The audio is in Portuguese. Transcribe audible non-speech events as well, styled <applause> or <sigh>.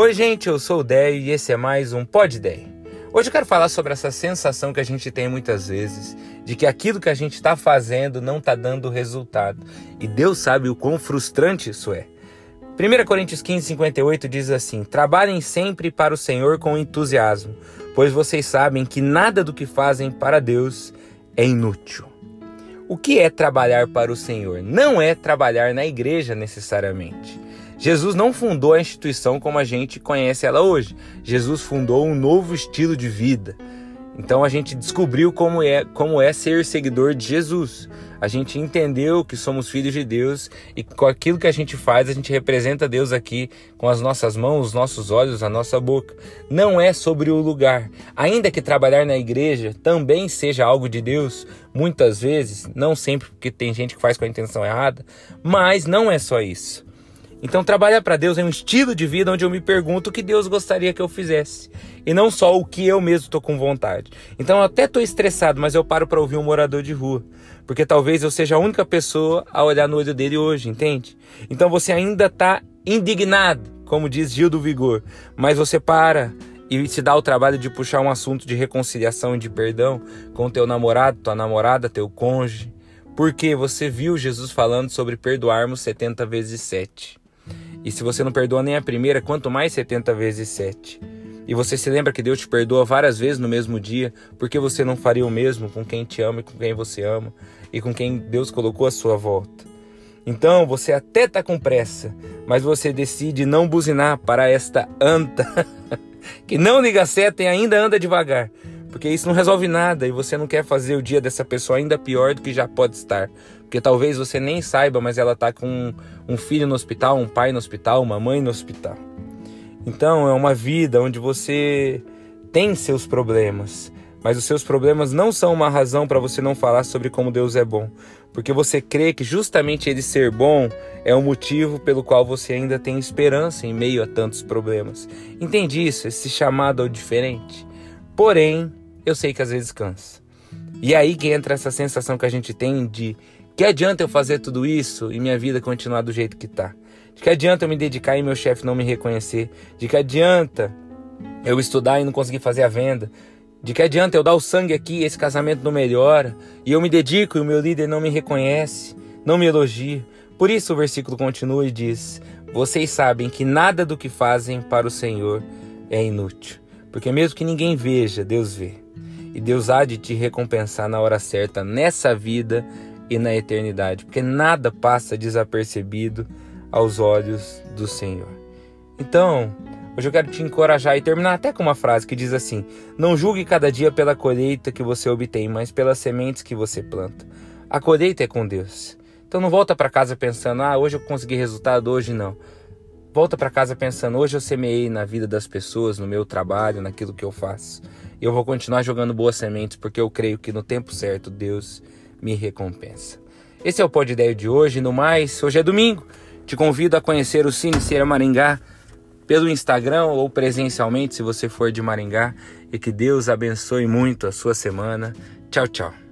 Oi, gente, eu sou o Déio e esse é mais um Pod Déio. Hoje eu quero falar sobre essa sensação que a gente tem muitas vezes de que aquilo que a gente está fazendo não está dando resultado. E Deus sabe o quão frustrante isso é. 1 Coríntios 15, 58 diz assim: Trabalhem sempre para o Senhor com entusiasmo, pois vocês sabem que nada do que fazem para Deus é inútil. O que é trabalhar para o Senhor? Não é trabalhar na igreja necessariamente. Jesus não fundou a instituição como a gente conhece ela hoje. Jesus fundou um novo estilo de vida. Então a gente descobriu como é, como é ser seguidor de Jesus. A gente entendeu que somos filhos de Deus e com aquilo que a gente faz, a gente representa Deus aqui com as nossas mãos, os nossos olhos, a nossa boca. Não é sobre o lugar. Ainda que trabalhar na igreja também seja algo de Deus, muitas vezes, não sempre porque tem gente que faz com a intenção errada, mas não é só isso. Então, trabalhar para Deus é um estilo de vida onde eu me pergunto o que Deus gostaria que eu fizesse e não só o que eu mesmo estou com vontade. Então, eu até estou estressado, mas eu paro para ouvir um morador de rua, porque talvez eu seja a única pessoa a olhar no olho dele hoje, entende? Então, você ainda está indignado, como diz Gil do Vigor, mas você para e se dá o trabalho de puxar um assunto de reconciliação e de perdão com teu namorado, tua namorada, teu cônjuge, porque você viu Jesus falando sobre perdoarmos 70 vezes 7. E se você não perdoa nem a primeira, quanto mais 70 vezes 7. E você se lembra que Deus te perdoa várias vezes no mesmo dia, porque você não faria o mesmo com quem te ama e com quem você ama e com quem Deus colocou à sua volta. Então você até está com pressa, mas você decide não buzinar para esta anta <laughs> que não liga seta e ainda anda devagar, porque isso não resolve nada e você não quer fazer o dia dessa pessoa ainda pior do que já pode estar. Porque talvez você nem saiba, mas ela está com um filho no hospital, um pai no hospital, uma mãe no hospital. Então é uma vida onde você tem seus problemas, mas os seus problemas não são uma razão para você não falar sobre como Deus é bom, porque você crê que justamente ele ser bom é o motivo pelo qual você ainda tem esperança em meio a tantos problemas. Entende isso? Esse chamado ao diferente. Porém, eu sei que às vezes cansa. E é aí que entra essa sensação que a gente tem de que adianta eu fazer tudo isso e minha vida continuar do jeito que tá? De que adianta eu me dedicar e meu chefe não me reconhecer? De que adianta eu estudar e não conseguir fazer a venda? De que adianta eu dar o sangue aqui e esse casamento não melhora? E eu me dedico e o meu líder não me reconhece, não me elogia? Por isso o versículo continua e diz: Vocês sabem que nada do que fazem para o Senhor é inútil. Porque mesmo que ninguém veja, Deus vê. E Deus há de te recompensar na hora certa, nessa vida e na eternidade, porque nada passa desapercebido aos olhos do Senhor. Então, hoje eu quero te encorajar e terminar até com uma frase que diz assim: Não julgue cada dia pela colheita que você obtém, mas pelas sementes que você planta. A colheita é com Deus. Então não volta para casa pensando: "Ah, hoje eu consegui resultado, hoje não". Volta para casa pensando: hoje eu semeei na vida das pessoas, no meu trabalho, naquilo que eu faço. Eu vou continuar jogando boas sementes porque eu creio que no tempo certo Deus me recompensa. Esse é o Pod Ideia de hoje. No mais, hoje é domingo. Te convido a conhecer o Cine Cera Maringá pelo Instagram ou presencialmente se você for de Maringá. E que Deus abençoe muito a sua semana. Tchau, tchau.